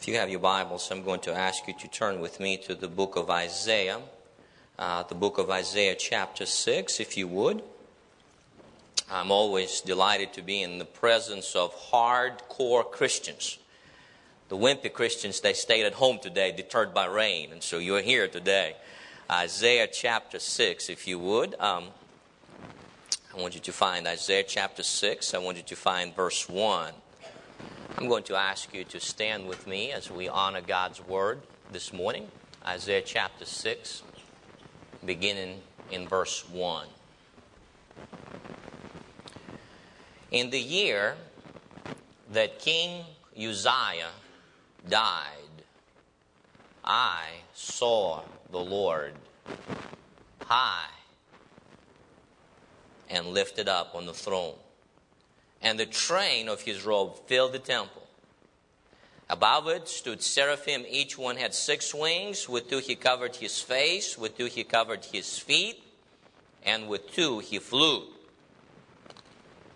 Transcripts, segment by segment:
If you have your Bibles, I'm going to ask you to turn with me to the book of Isaiah, uh, the book of Isaiah, chapter 6, if you would. I'm always delighted to be in the presence of hardcore Christians. The wimpy Christians, they stayed at home today, deterred by rain, and so you're here today. Isaiah chapter 6, if you would. Um, I want you to find Isaiah chapter 6. I want you to find verse 1. I'm going to ask you to stand with me as we honor God's word this morning. Isaiah chapter 6, beginning in verse 1. In the year that King Uzziah died, I saw the Lord high and lifted up on the throne and the train of his robe filled the temple. Above it stood seraphim, each one had six wings. With two he covered his face, with two he covered his feet, and with two he flew.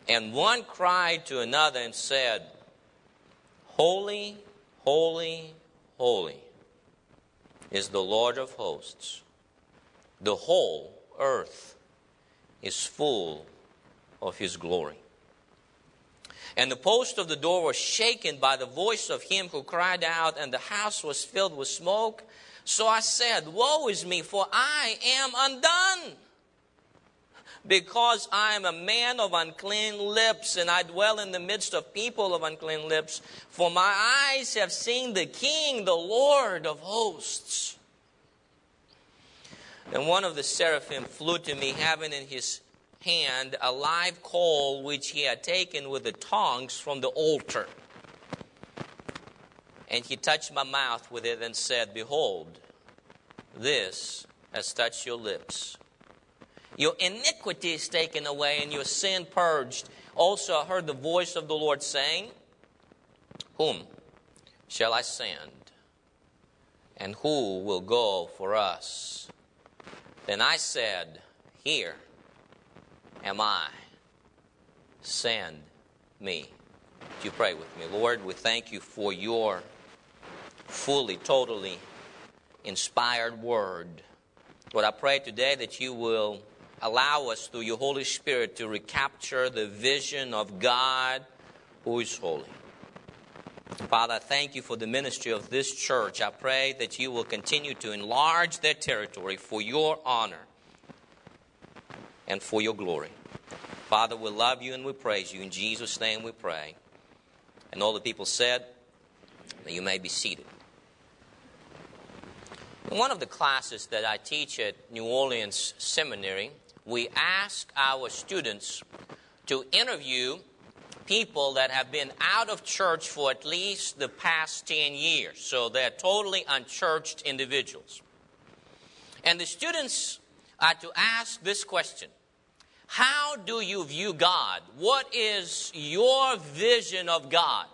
And one cried to another and said, Holy, holy, holy is the Lord of hosts. The whole earth is full of his glory. And the post of the door was shaken by the voice of him who cried out, and the house was filled with smoke. So I said, Woe is me, for I am undone. Because I am a man of unclean lips, and I dwell in the midst of people of unclean lips. For my eyes have seen the King, the Lord of hosts. Then one of the seraphim flew to me, having in his hand a live coal which he had taken with the tongs from the altar. And he touched my mouth with it and said, Behold, this has touched your lips. Your iniquity is taken away and your sin purged. Also, I heard the voice of the Lord saying, Whom shall I send? And who will go for us? Then I said, Here am I. Send me. Would you pray with me? Lord, we thank you for your fully, totally inspired word. Lord, I pray today that you will allow us through your Holy Spirit to recapture the vision of God who is holy. Father, I thank you for the ministry of this church. I pray that you will continue to enlarge their territory for your honor and for your glory. Father, we love you and we praise you. In Jesus' name we pray. And all the people said, that you may be seated. In one of the classes that I teach at New Orleans Seminary, we ask our students to interview people that have been out of church for at least the past 10 years. So they're totally unchurched individuals. And the students are to ask this question How do you view God? What is your vision of God?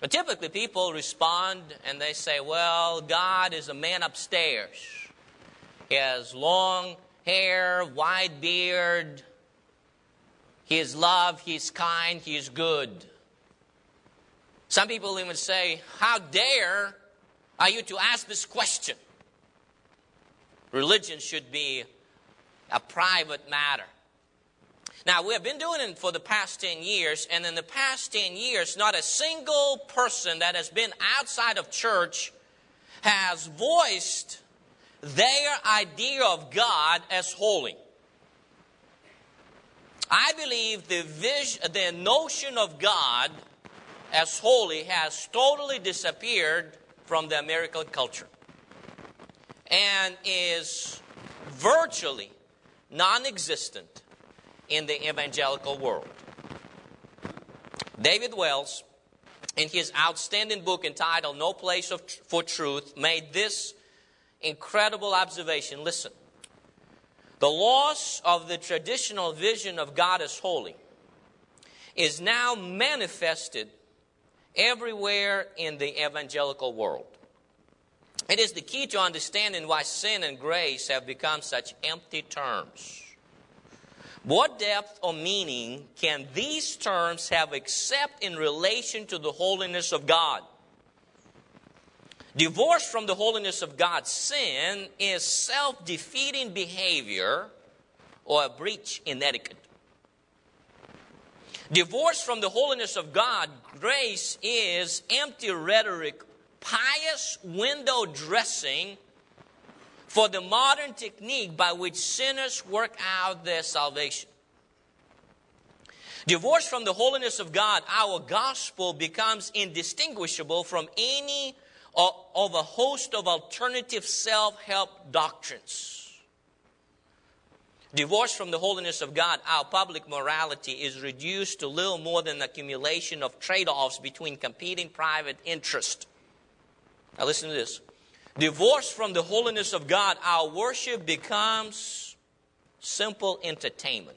But typically, people respond and they say, Well, God is a man upstairs. He has long hair, wide beard. He is love, He's kind, He is good. Some people even say, How dare are you to ask this question? Religion should be a private matter. Now, we have been doing it for the past 10 years, and in the past 10 years, not a single person that has been outside of church has voiced their idea of God as holy. I believe the, vision, the notion of God as holy has totally disappeared from the American culture and is virtually non existent in the evangelical world. David Wells, in his outstanding book entitled No Place of, for Truth, made this incredible observation. Listen. The loss of the traditional vision of God as holy is now manifested everywhere in the evangelical world. It is the key to understanding why sin and grace have become such empty terms. What depth or meaning can these terms have except in relation to the holiness of God? Divorced from the holiness of God, sin is self defeating behavior or a breach in etiquette. Divorced from the holiness of God, grace is empty rhetoric, pious window dressing for the modern technique by which sinners work out their salvation. Divorced from the holiness of God, our gospel becomes indistinguishable from any of a host of alternative self help doctrines. Divorced from the holiness of God, our public morality is reduced to little more than accumulation of trade offs between competing private interests. Now, listen to this. Divorced from the holiness of God, our worship becomes simple entertainment.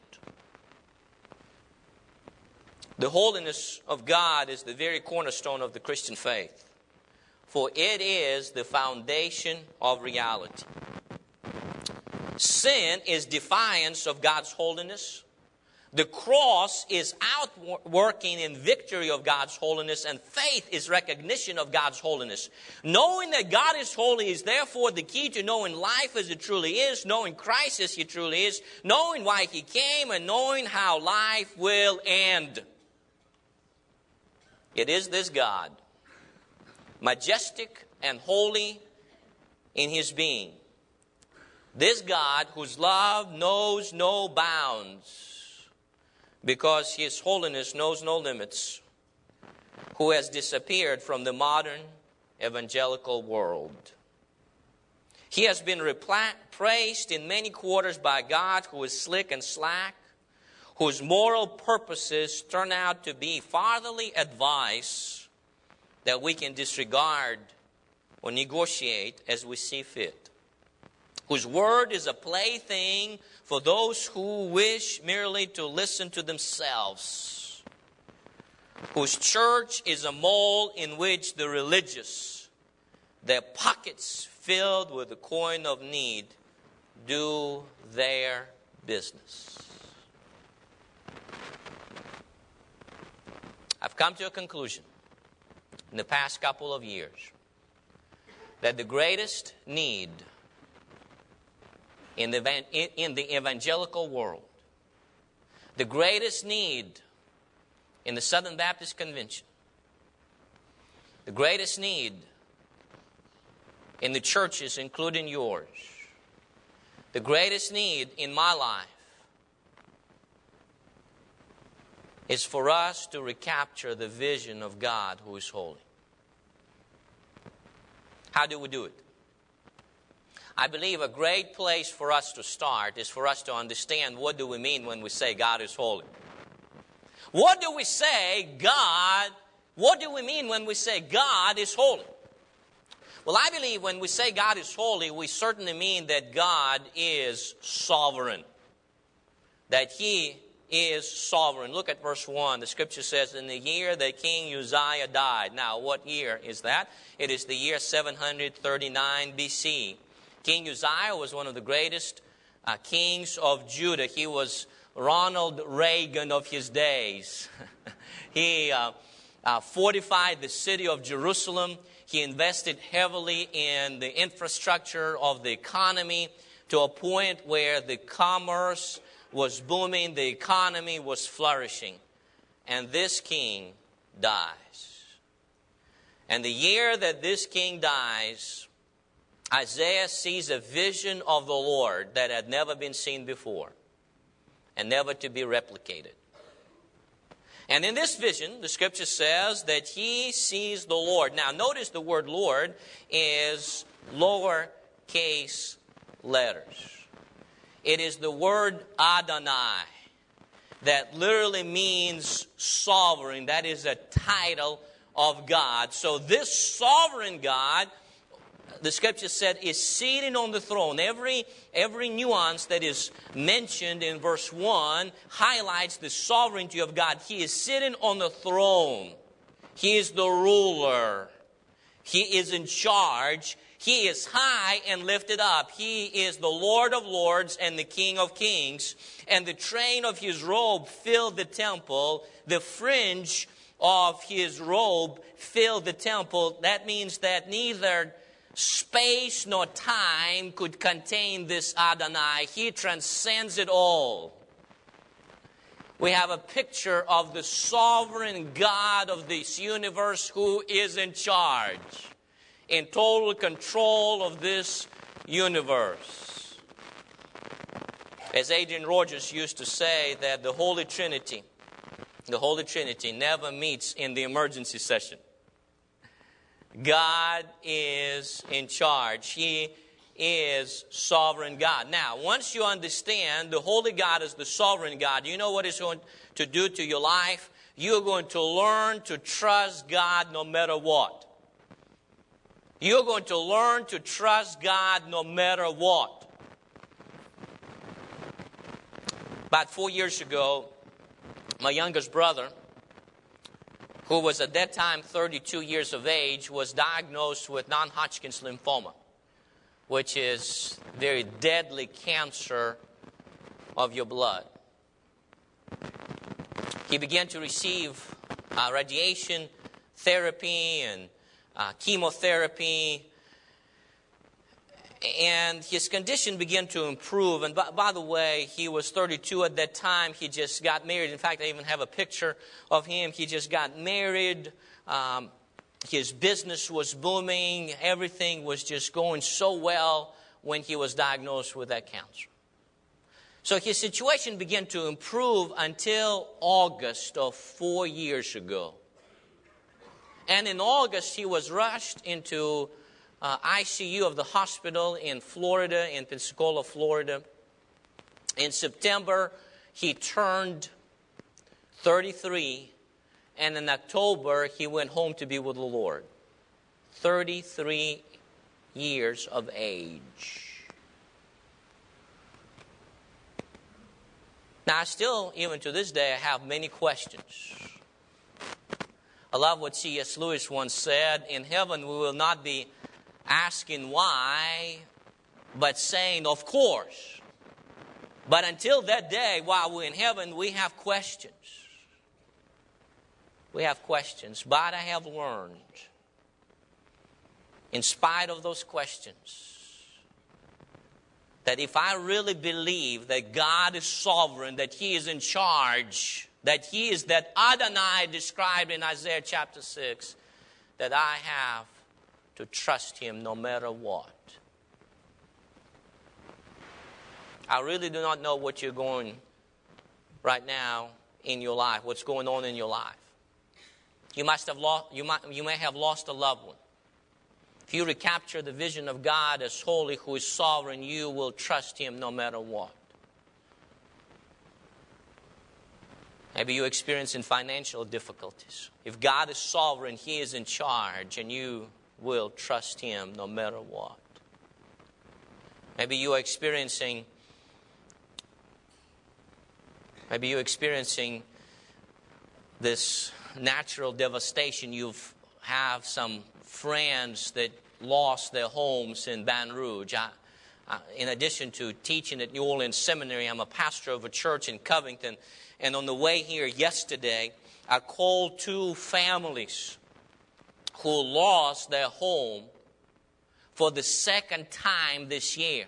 The holiness of God is the very cornerstone of the Christian faith, for it is the foundation of reality. Sin is defiance of God's holiness. The cross is outworking in victory of God's holiness, and faith is recognition of God's holiness. Knowing that God is holy is therefore the key to knowing life as it truly is, knowing Christ as He truly is, knowing why He came, and knowing how life will end. It is this God, majestic and holy in his being. This God whose love knows no bounds because his holiness knows no limits, who has disappeared from the modern evangelical world. He has been repla- praised in many quarters by God, who is slick and slack, whose moral purposes turn out to be fatherly advice that we can disregard or negotiate as we see fit, whose word is a plaything for those who wish merely to listen to themselves, whose church is a mole in which the religious, their pockets filled with the coin of need, do their business. I've come to a conclusion in the past couple of years that the greatest need in the, in the evangelical world, the greatest need in the Southern Baptist Convention, the greatest need in the churches, including yours, the greatest need in my life is for us to recapture the vision of God who is holy. How do we do it? I believe a great place for us to start is for us to understand what do we mean when we say God is holy. What do we say God, what do we mean when we say God is holy? Well, I believe when we say God is holy, we certainly mean that God is sovereign. That He is sovereign. Look at verse 1. The scripture says, In the year that King Uzziah died. Now, what year is that? It is the year 739 BC. King Uzziah was one of the greatest uh, kings of Judah. He was Ronald Reagan of his days. he uh, uh, fortified the city of Jerusalem. He invested heavily in the infrastructure of the economy to a point where the commerce was booming, the economy was flourishing. And this king dies. And the year that this king dies, Isaiah sees a vision of the Lord that had never been seen before and never to be replicated. And in this vision, the scripture says that he sees the Lord. Now, notice the word Lord is lowercase letters. It is the word Adonai that literally means sovereign. That is a title of God. So this sovereign God, the scripture said, is seated on the throne. Every, every nuance that is mentioned in verse 1 highlights the sovereignty of God. He is sitting on the throne. He is the ruler. He is in charge. He is high and lifted up. He is the Lord of lords and the King of kings. And the train of his robe filled the temple. The fringe of his robe filled the temple. That means that neither space nor time could contain this Adonai. He transcends it all. We have a picture of the sovereign God of this universe who is in charge, in total control of this universe. As Adrian Rogers used to say, that the Holy Trinity, the Holy Trinity never meets in the emergency session. God is in charge. He is sovereign God. Now, once you understand the Holy God is the sovereign God, you know what He's going to do to your life? You're going to learn to trust God no matter what. You're going to learn to trust God no matter what. About four years ago, my youngest brother, who was at that time 32 years of age, was diagnosed with non Hodgkin's lymphoma which is very deadly cancer of your blood. He began to receive uh, radiation therapy and uh, chemotherapy, and his condition began to improve. And by, by, the way, he was 32 at that time. He just got married. In fact, I even have a picture of him. He just got married. Um, his business was booming, everything was just going so well when he was diagnosed with that cancer. So his situation began to improve until August of four years ago. And in August, he was rushed into uh, ICU of the hospital in Florida, in Pensacola, Florida. In September, he turned 33 and in October, he went home to be with the Lord. 33 years of age. Now, I still, even to this day, I have many questions. I love what C.S. Lewis once said In heaven, we will not be asking why, but saying, of course. But until that day, while we're in heaven, we have questions we have questions, but I have learned, in spite of those questions, that if I really believe that God is sovereign, that He is in charge, that He is that Adonai described in Isaiah chapter 6, that I have to trust Him no matter what. I really do not know what you're going right now in your life, what's going on in your life. You, must have lost, you, might, you may have lost a loved one. If you recapture the vision of God as holy, who is sovereign, you will trust Him no matter what. Maybe you're experiencing financial difficulties. If God is sovereign, He is in charge, and you will trust Him no matter what. Maybe you are experiencing maybe you're experiencing this natural devastation. You have some friends that lost their homes in Baton Rouge. I, I, in addition to teaching at New Orleans Seminary, I'm a pastor of a church in Covington. And on the way here yesterday, I called two families who lost their home for the second time this year.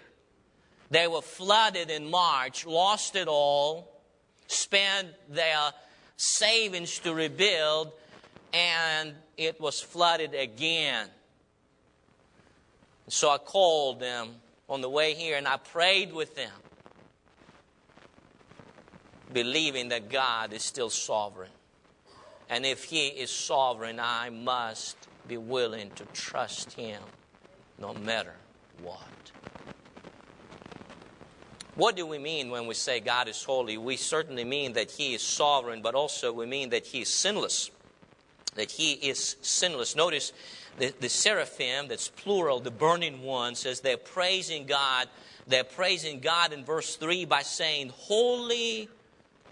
They were flooded in March, lost it all, spent their savings to rebuild, and it was flooded again. So I called them on the way here and I prayed with them, believing that God is still sovereign. And if He is sovereign, I must be willing to trust Him no matter what. What do we mean when we say God is holy? We certainly mean that He is sovereign, but also we mean that He is sinless. That He is sinless. Notice the, the seraphim, that's plural, the burning ones, as they're praising God, they're praising God in verse 3 by saying, Holy,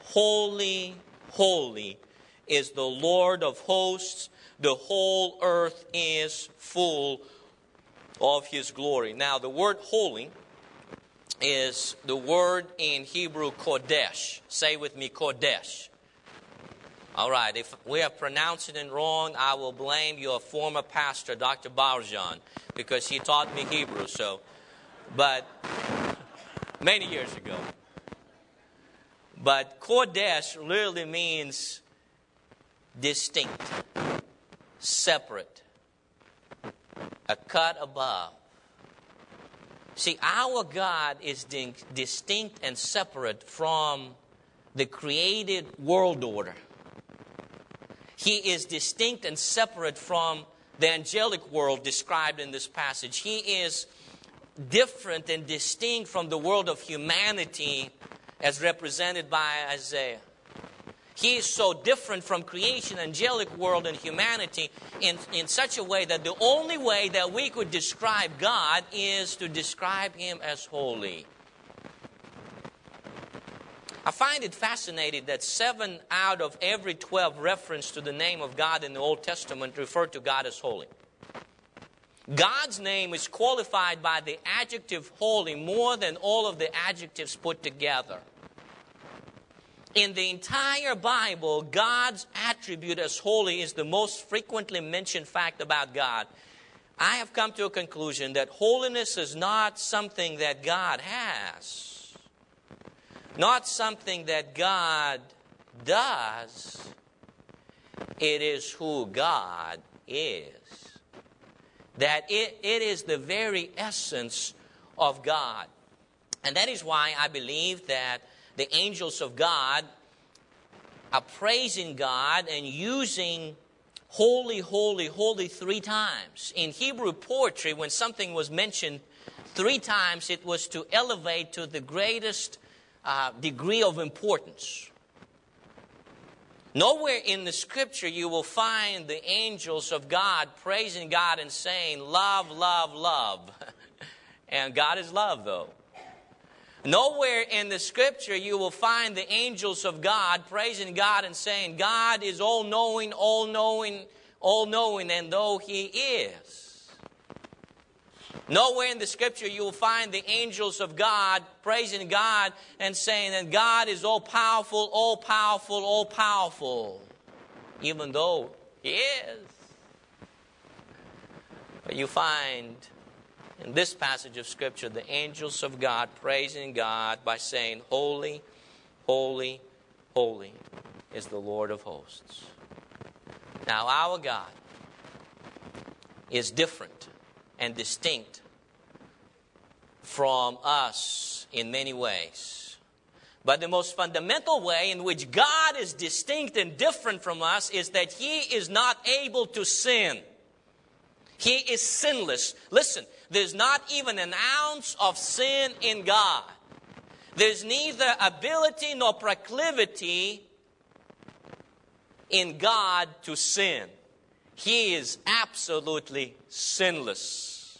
holy, holy is the Lord of hosts. The whole earth is full of His glory. Now, the word holy is the word in Hebrew Kodesh. Say with me, Kodesh. All right, if we are pronouncing it wrong, I will blame your former pastor, Dr. Barjan, because he taught me Hebrew, so. But many years ago. But Kodesh literally means distinct, separate, a cut above. See, our God is distinct and separate from the created world order. He is distinct and separate from the angelic world described in this passage. He is different and distinct from the world of humanity as represented by Isaiah. He is so different from creation, angelic world, and humanity in, in such a way that the only way that we could describe God is to describe Him as holy. I find it fascinating that seven out of every 12 reference to the name of God in the Old Testament refer to God as holy. God's name is qualified by the adjective holy more than all of the adjectives put together. In the entire Bible, God's attribute as holy is the most frequently mentioned fact about God. I have come to a conclusion that holiness is not something that God has not something that God does, it is who God is. That it, it is the very essence of God. And that is why I believe that the angels of God are praising God and using holy, holy, holy three times. In Hebrew poetry, when something was mentioned three times, it was to elevate to the greatest uh, degree of importance. Nowhere in the scripture you will find the angels of God praising God and saying, Love, love, love. and God is love, though. Nowhere in the scripture you will find the angels of God praising God and saying, God is all knowing, all knowing, all knowing, and though He is. Nowhere in the scripture you will find the angels of God praising God and saying that God is all powerful, all powerful, all powerful, even though He is. But you find in this passage of scripture the angels of God praising God by saying, Holy, holy, holy is the Lord of hosts. Now, our God is different and distinct from us in many ways. But the most fundamental way in which God is distinct and different from us is that He is not able to sin. He is sinless. Listen, there's not even an ounce of sin in God. There's neither ability nor proclivity in God to sin. He is absolutely sinless.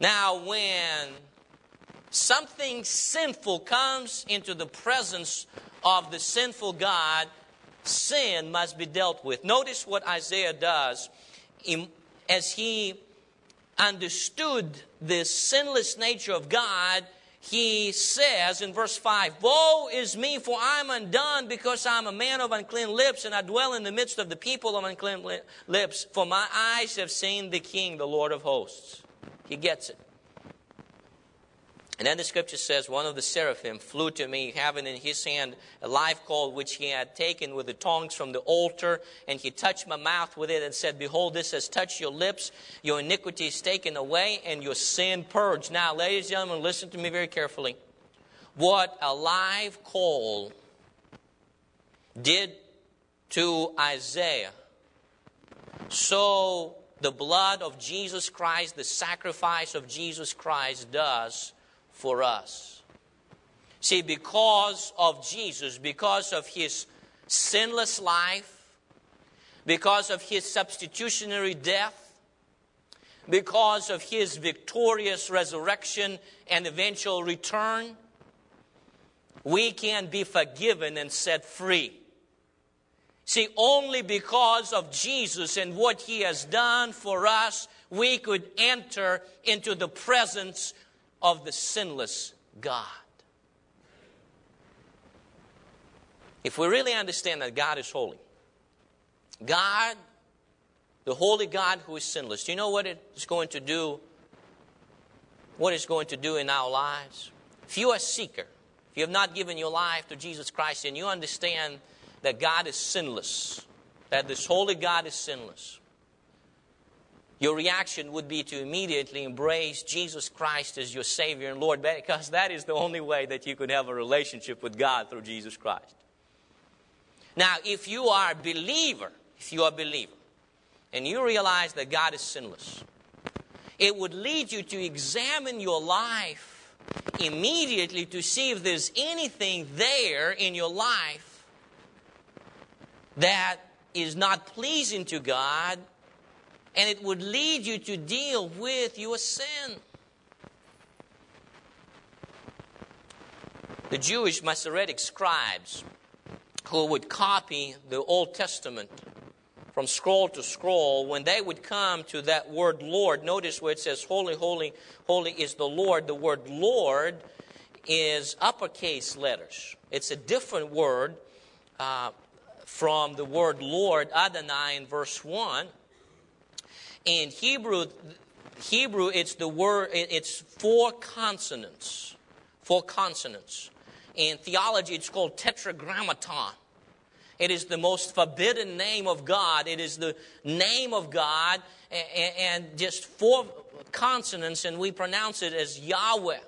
Now, when something sinful comes into the presence of the sinful God, sin must be dealt with. Notice what Isaiah does as he understood the sinless nature of God he says in verse 5 Woe is me, for I'm undone, because I'm a man of unclean lips, and I dwell in the midst of the people of unclean lips. For my eyes have seen the King, the Lord of hosts. He gets it. And then the scripture says, One of the seraphim flew to me, having in his hand a live coal which he had taken with the tongs from the altar, and he touched my mouth with it and said, Behold, this has touched your lips, your iniquity is taken away, and your sin purged. Now, ladies and gentlemen, listen to me very carefully. What a live coal did to Isaiah, so the blood of Jesus Christ, the sacrifice of Jesus Christ, does for us. See, because of Jesus, because of his sinless life, because of his substitutionary death, because of his victorious resurrection and eventual return, we can be forgiven and set free. See, only because of Jesus and what he has done for us, we could enter into the presence of the sinless God. If we really understand that God is holy, God, the holy God who is sinless, do you know what it's going to do? What it's going to do in our lives? If you are a seeker, if you have not given your life to Jesus Christ and you understand that God is sinless, that this holy God is sinless, your reaction would be to immediately embrace Jesus Christ as your Savior and Lord because that is the only way that you could have a relationship with God through Jesus Christ. Now, if you are a believer, if you are a believer, and you realize that God is sinless, it would lead you to examine your life immediately to see if there's anything there in your life that is not pleasing to God, and it would lead you to deal with your sin. The Jewish Masoretic scribes who would copy the Old Testament from scroll to scroll, when they would come to that word Lord, notice where it says, Holy, holy, holy is the Lord. The word Lord is uppercase letters. It's a different word uh, from the word Lord, Adonai, in verse 1. In Hebrew, Hebrew, it's the word, it's four consonants. Four consonants. In theology, it's called tetragrammaton. It is the most forbidden name of God. It is the name of God and just four consonants, and we pronounce it as Yahweh.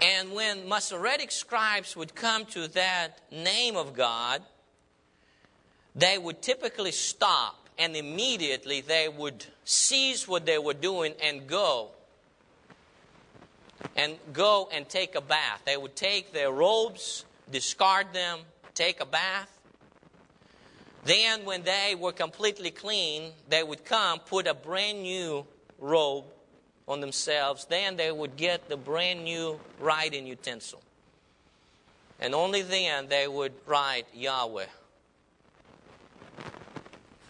And when Masoretic scribes would come to that name of God, they would typically stop and immediately they would cease what they were doing and go and go and take a bath. They would take their robes discard them, take a bath. Then, when they were completely clean, they would come, put a brand new robe on themselves. Then they would get the brand new writing utensil. And only then they would write Yahweh.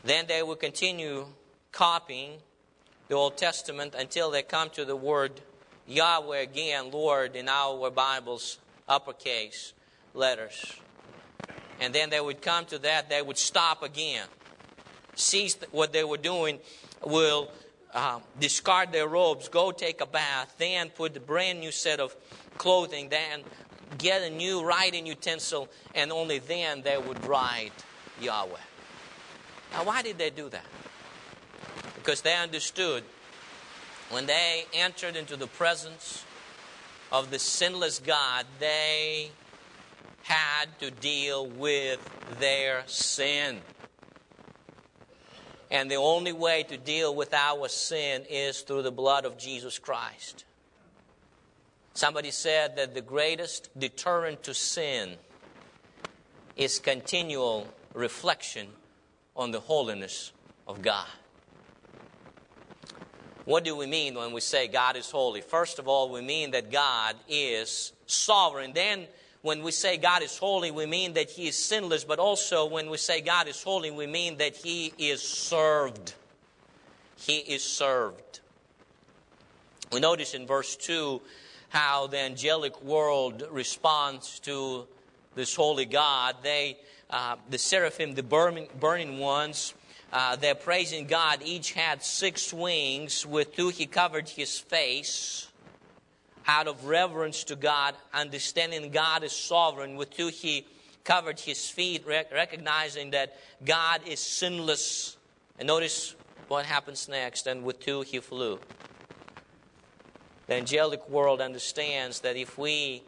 Then they would continue copying the Old Testament until they come to the word Yahweh again, Lord, in our Bibles, uppercase letters. And then they would come to that, they would stop again, cease what they were doing, will uh, discard their robes, go take a bath, then put a brand new set of clothing, then get a new writing utensil, and only then they would write Yahweh. Now, why did they do that? Because they understood when they entered into the presence of the sinless God, they had to deal with their sin. And the only way to deal with our sin is through the blood of Jesus Christ. Somebody said that the greatest deterrent to sin is continual reflection on the holiness of God. What do we mean when we say God is holy? First of all, we mean that God is sovereign. Then when we say God is holy, we mean that He is sinless, but also when we say God is holy, we mean that He is served. He is served. We notice in verse 2 how the angelic world responds to this holy God. They, uh, the seraphim, the burning, burning ones, uh, they're praising God. Each had six wings. With two, he covered his face out of reverence to God, understanding God is sovereign. With two, he covered his feet, recognizing that God is sinless. And notice what happens next. And with two, he flew. The angelic world understands that if we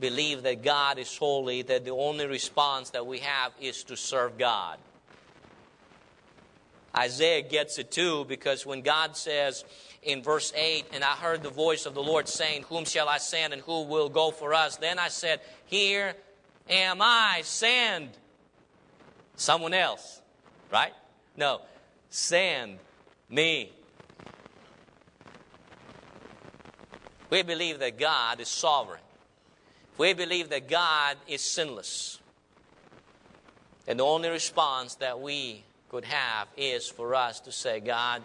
believe that God is holy, that the only response that we have is to serve God. Isaiah gets it too because when God says, in verse 8, and I heard the voice of the Lord saying, Whom shall I send and who will go for us? Then I said, Here am I, send someone else. Right? No, send me. We believe that God is sovereign. We believe that God is sinless. And the only response that we could have is for us to say, God,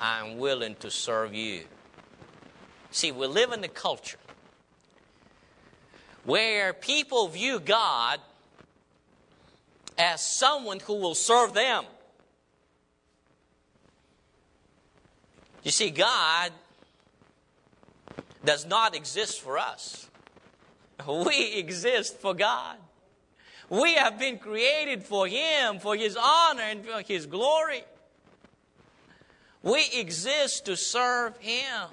I'm willing to serve you. See, we live in a culture where people view God as someone who will serve them. You see, God does not exist for us. We exist for God. We have been created for Him, for His honor and for His glory. We exist to serve Him.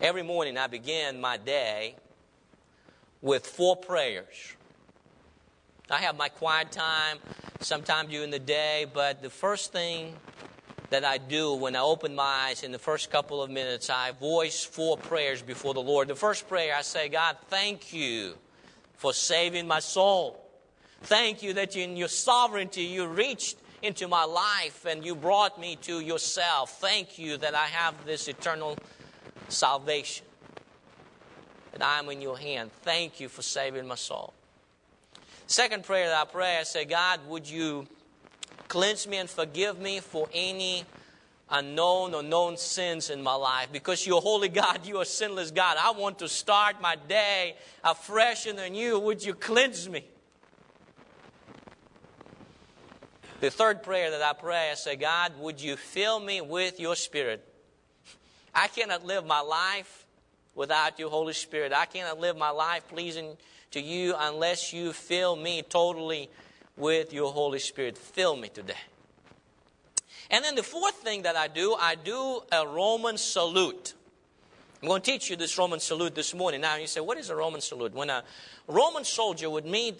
Every morning I begin my day with four prayers. I have my quiet time sometime during the day, but the first thing that I do when I open my eyes in the first couple of minutes, I voice four prayers before the Lord. The first prayer, I say, God, thank you for saving my soul. Thank you that in your sovereignty you reached into my life and you brought me to yourself. Thank you that I have this eternal salvation. That I'm in your hand. Thank you for saving my soul. Second prayer that I pray, I say, God, would you Cleanse me and forgive me for any unknown or known sins in my life. Because you're holy God, you are sinless God. I want to start my day afresh and anew. Would you cleanse me? The third prayer that I pray, I say, God, would you fill me with your spirit? I cannot live my life without your Holy Spirit. I cannot live my life pleasing to you unless you fill me totally with your Holy Spirit. Fill me today. And then the fourth thing that I do, I do a Roman salute. I'm going to teach you this Roman salute this morning. Now, you say, what is a Roman salute? When a Roman soldier would meet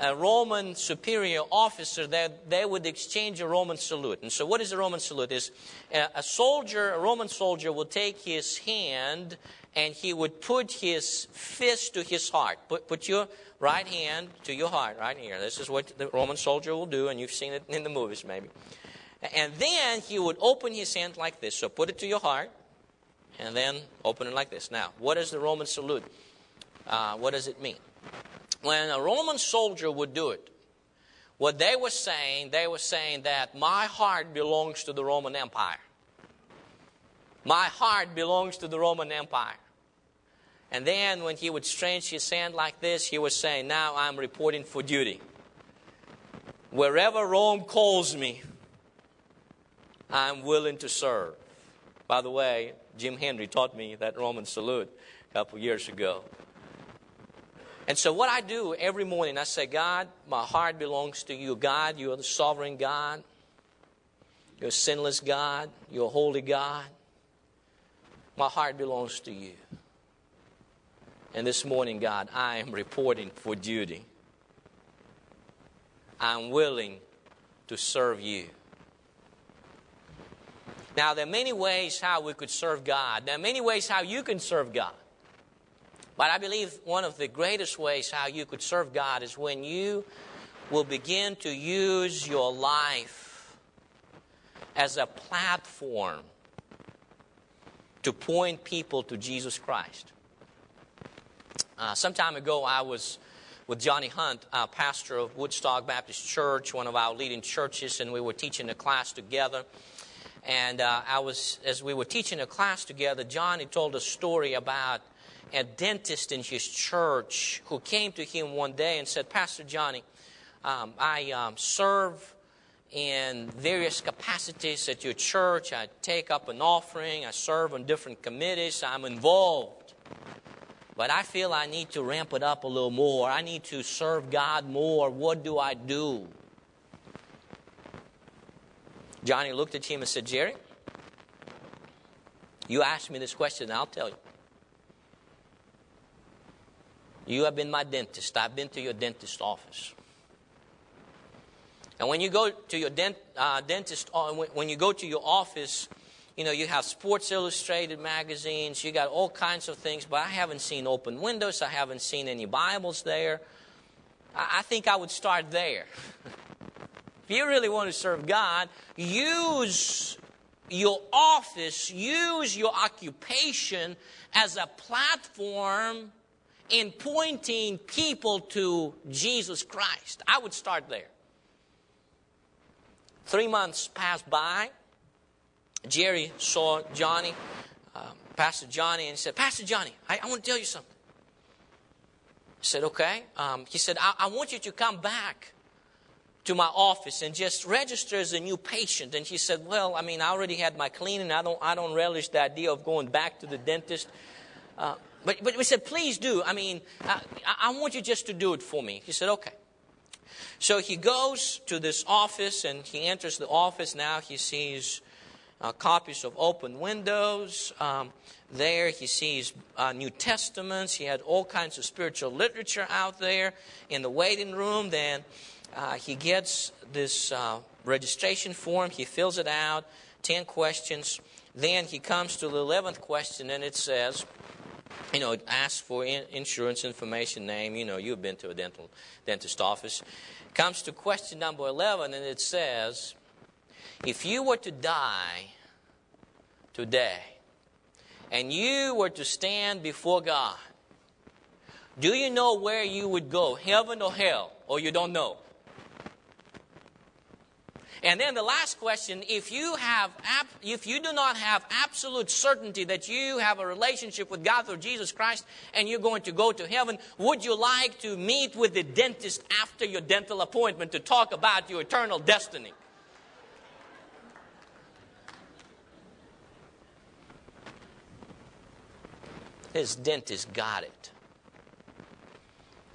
a Roman superior officer, they, they would exchange a Roman salute. And so, what is a Roman salute? Is uh, a soldier, a Roman soldier, would take his hand and he would put his fist to his heart. Put, put your right hand to your heart, right here. This is what the Roman soldier will do, and you've seen it in the movies maybe. And then he would open his hand like this. So put it to your heart, and then open it like this. Now, what is the Roman salute? Uh, what does it mean? When a Roman soldier would do it, what they were saying, they were saying that my heart belongs to the Roman Empire. My heart belongs to the Roman Empire. And then when he would stretch his hand like this, he was saying, Now I'm reporting for duty. Wherever Rome calls me, I'm willing to serve. By the way, Jim Henry taught me that Roman salute a couple years ago. And so, what I do every morning, I say, God, my heart belongs to you. God, you are the sovereign God. You're a sinless God. You're a holy God. My heart belongs to you. And this morning, God, I am reporting for duty. I'm willing to serve you. Now, there are many ways how we could serve God. There are many ways how you can serve God. But I believe one of the greatest ways how you could serve God is when you will begin to use your life as a platform to point people to Jesus Christ. Uh, some time ago, I was with Johnny Hunt, uh, pastor of Woodstock Baptist Church, one of our leading churches, and we were teaching a class together. And uh, I was, as we were teaching a class together, Johnny told a story about a dentist in his church who came to him one day and said, Pastor Johnny, um, I um, serve in various capacities at your church. I take up an offering. I serve on different committees. I'm involved but I feel I need to ramp it up a little more. I need to serve God more. What do I do? Johnny looked at him and said, Jerry, you asked me this question, I'll tell you. You have been my dentist. I've been to your dentist office. And when you go to your dent, uh, dentist, uh, when you go to your office, you know, you have Sports Illustrated magazines, you got all kinds of things, but I haven't seen open windows, I haven't seen any Bibles there. I, I think I would start there. if you really want to serve God, use your office, use your occupation as a platform in pointing people to Jesus Christ. I would start there. Three months passed by. Jerry saw Johnny. Um, Pastor Johnny and said, Pastor Johnny, I, I want to tell you something. I said, okay. Um, he said, I, I want you to come back to my office and just register as a new patient. And he said, Well, I mean, I already had my cleaning. I don't, I don't relish the idea of going back to the dentist. Uh, but, but we said, Please do. I mean, I, I want you just to do it for me. He said, Okay. So he goes to this office and he enters the office. Now he sees uh, copies of open windows. Um, there he sees uh, New Testaments. He had all kinds of spiritual literature out there in the waiting room. Then uh, he gets this uh, registration form, he fills it out, 10 questions. Then he comes to the 11th question, and it says, you know, it asks for in- insurance information, name. You know, you've been to a dental dentist office. Comes to question number 11, and it says, if you were to die today, and you were to stand before God, do you know where you would go, heaven or hell, or you don't know? And then the last question, if you have if you do not have absolute certainty that you have a relationship with God through Jesus Christ and you're going to go to heaven, would you like to meet with the dentist after your dental appointment to talk about your eternal destiny? His dentist got it.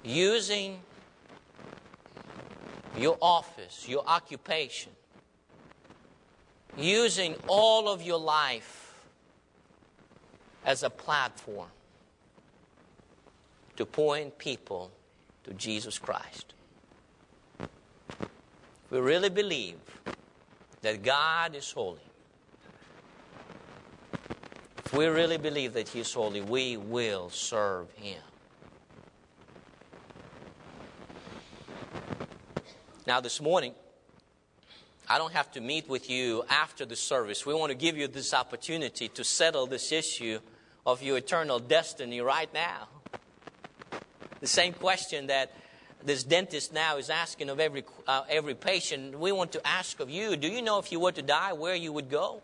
Using your office, your occupation, using all of your life as a platform to point people to Jesus Christ. We really believe that God is holy. If we really believe that He is holy, we will serve Him. Now, this morning, I don't have to meet with you after the service. We want to give you this opportunity to settle this issue of your eternal destiny right now. The same question that this dentist now is asking of every, uh, every patient, we want to ask of you do you know if you were to die where you would go?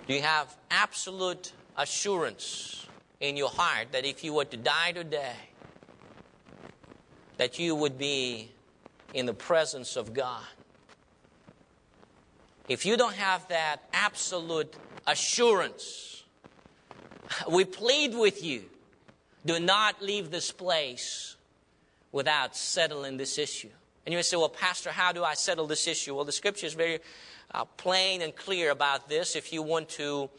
Do you have absolute assurance in your heart that if you were to die today, that you would be in the presence of God. If you don't have that absolute assurance, we plead with you do not leave this place without settling this issue. And you may say, well, Pastor, how do I settle this issue? Well, the scripture is very uh, plain and clear about this. If you want to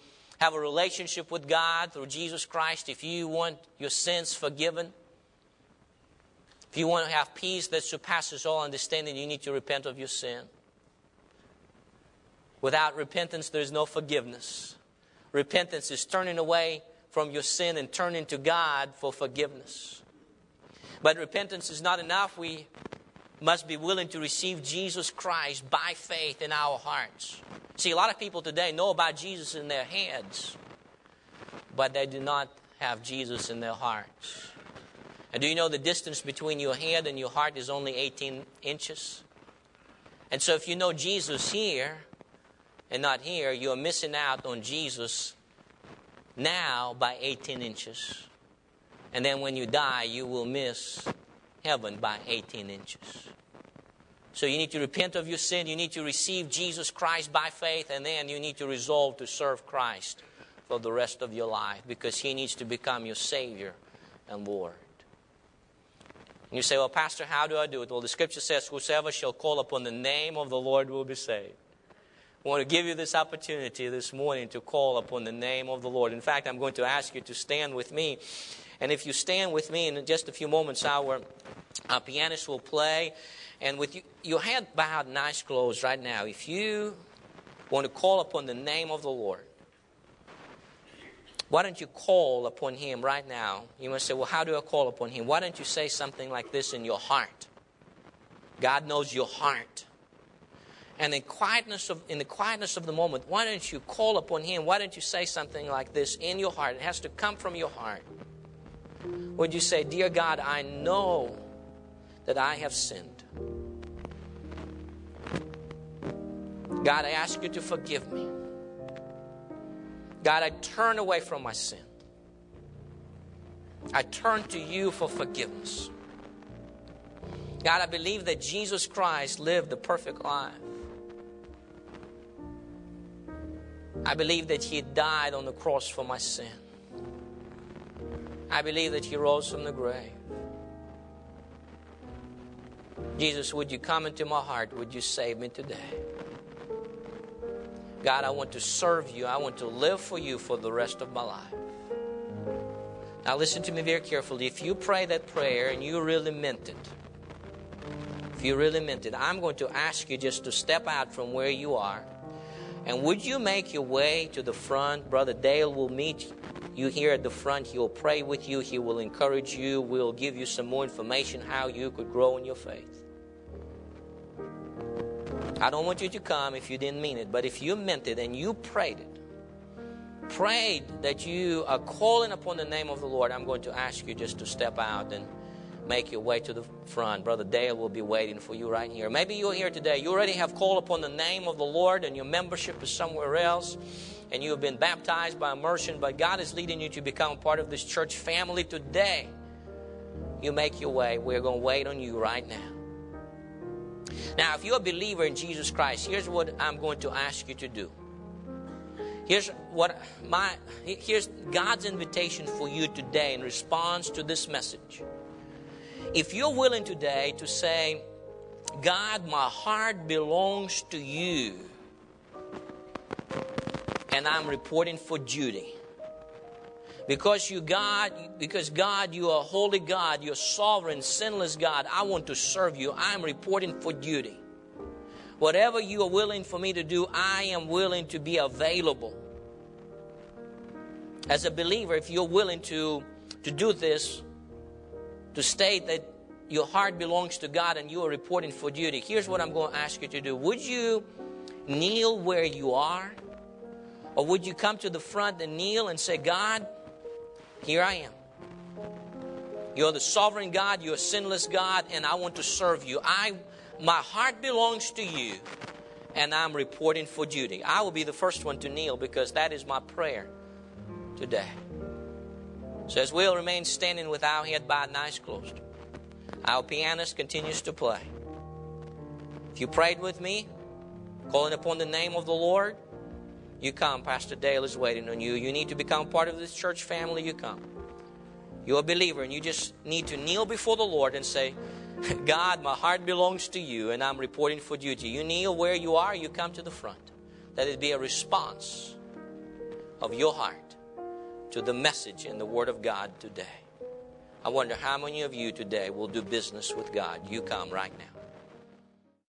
have a relationship with God through Jesus Christ, if you want your sins forgiven, if you want to have peace that surpasses all understanding, you need to repent of your sin. Without repentance, there is no forgiveness. Repentance is turning away from your sin and turning to God for forgiveness. But repentance is not enough. We must be willing to receive Jesus Christ by faith in our hearts. See, a lot of people today know about Jesus in their heads, but they do not have Jesus in their hearts. And do you know the distance between your head and your heart is only 18 inches? And so if you know Jesus here and not here, you're missing out on Jesus now by 18 inches. And then when you die, you will miss heaven by 18 inches. So you need to repent of your sin. You need to receive Jesus Christ by faith. And then you need to resolve to serve Christ for the rest of your life because He needs to become your Savior and Lord. And you say, Well, Pastor, how do I do it? Well, the scripture says, Whosoever shall call upon the name of the Lord will be saved. I want to give you this opportunity this morning to call upon the name of the Lord. In fact, I'm going to ask you to stand with me. And if you stand with me in just a few moments, our, pianist will play. And with you, your head bowed eyes closed right now, if you want to call upon the name of the Lord, why don't you call upon him right now? You must say, Well, how do I call upon him? Why don't you say something like this in your heart? God knows your heart. And in, quietness of, in the quietness of the moment, why don't you call upon him? Why don't you say something like this in your heart? It has to come from your heart. Would you say, Dear God, I know that I have sinned. God, I ask you to forgive me. God, I turn away from my sin. I turn to you for forgiveness. God, I believe that Jesus Christ lived the perfect life. I believe that He died on the cross for my sin. I believe that He rose from the grave. Jesus, would you come into my heart? Would you save me today? God, I want to serve you. I want to live for you for the rest of my life. Now, listen to me very carefully. If you pray that prayer and you really meant it, if you really meant it, I'm going to ask you just to step out from where you are. And would you make your way to the front? Brother Dale will meet you here at the front. He will pray with you, he will encourage you, We'll give you some more information how you could grow in your faith. I don't want you to come if you didn't mean it, but if you meant it and you prayed it, prayed that you are calling upon the name of the Lord, I'm going to ask you just to step out and make your way to the front. Brother Dale will be waiting for you right here. Maybe you're here today. You already have called upon the name of the Lord and your membership is somewhere else and you have been baptized by immersion, but God is leading you to become part of this church family today. You make your way. We're going to wait on you right now. Now, if you're a believer in Jesus Christ, here's what I'm going to ask you to do. Here's what my here's God's invitation for you today in response to this message. If you're willing today to say, God, my heart belongs to you, and I'm reporting for duty. Because you God, because God, you are holy God, you're sovereign, sinless God. I want to serve you. I'm reporting for duty. Whatever you are willing for me to do, I am willing to be available. As a believer, if you're willing to, to do this, to state that your heart belongs to God and you are reporting for duty, here's what I'm going to ask you to do. Would you kneel where you are? Or would you come to the front and kneel and say, God, here I am. You're the sovereign God, you're a sinless God, and I want to serve you. I my heart belongs to you, and I'm reporting for duty. I will be the first one to kneel because that is my prayer today. So as we'll remain standing with our head bowed and eyes closed, our pianist continues to play. If you prayed with me, calling upon the name of the Lord, you come. Pastor Dale is waiting on you. You need to become part of this church family, you come. You're a believer and you just need to kneel before the Lord and say, God, my heart belongs to you and I'm reporting for duty. You kneel where you are, you come to the front. Let it be a response of your heart to the message in the Word of God today. I wonder how many of you today will do business with God. You come right now.